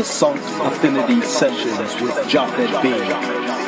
The Sonic Affinity Sessions with Japhet B.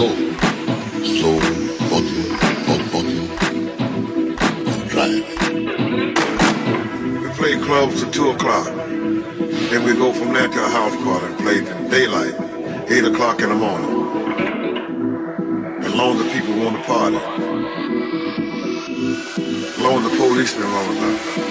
soul. Soul, body, We play clubs at 2 o'clock. Then we go from there to a house party and play daylight, 8 o'clock in the morning. As long as people want to party. As long as the policemen want to party.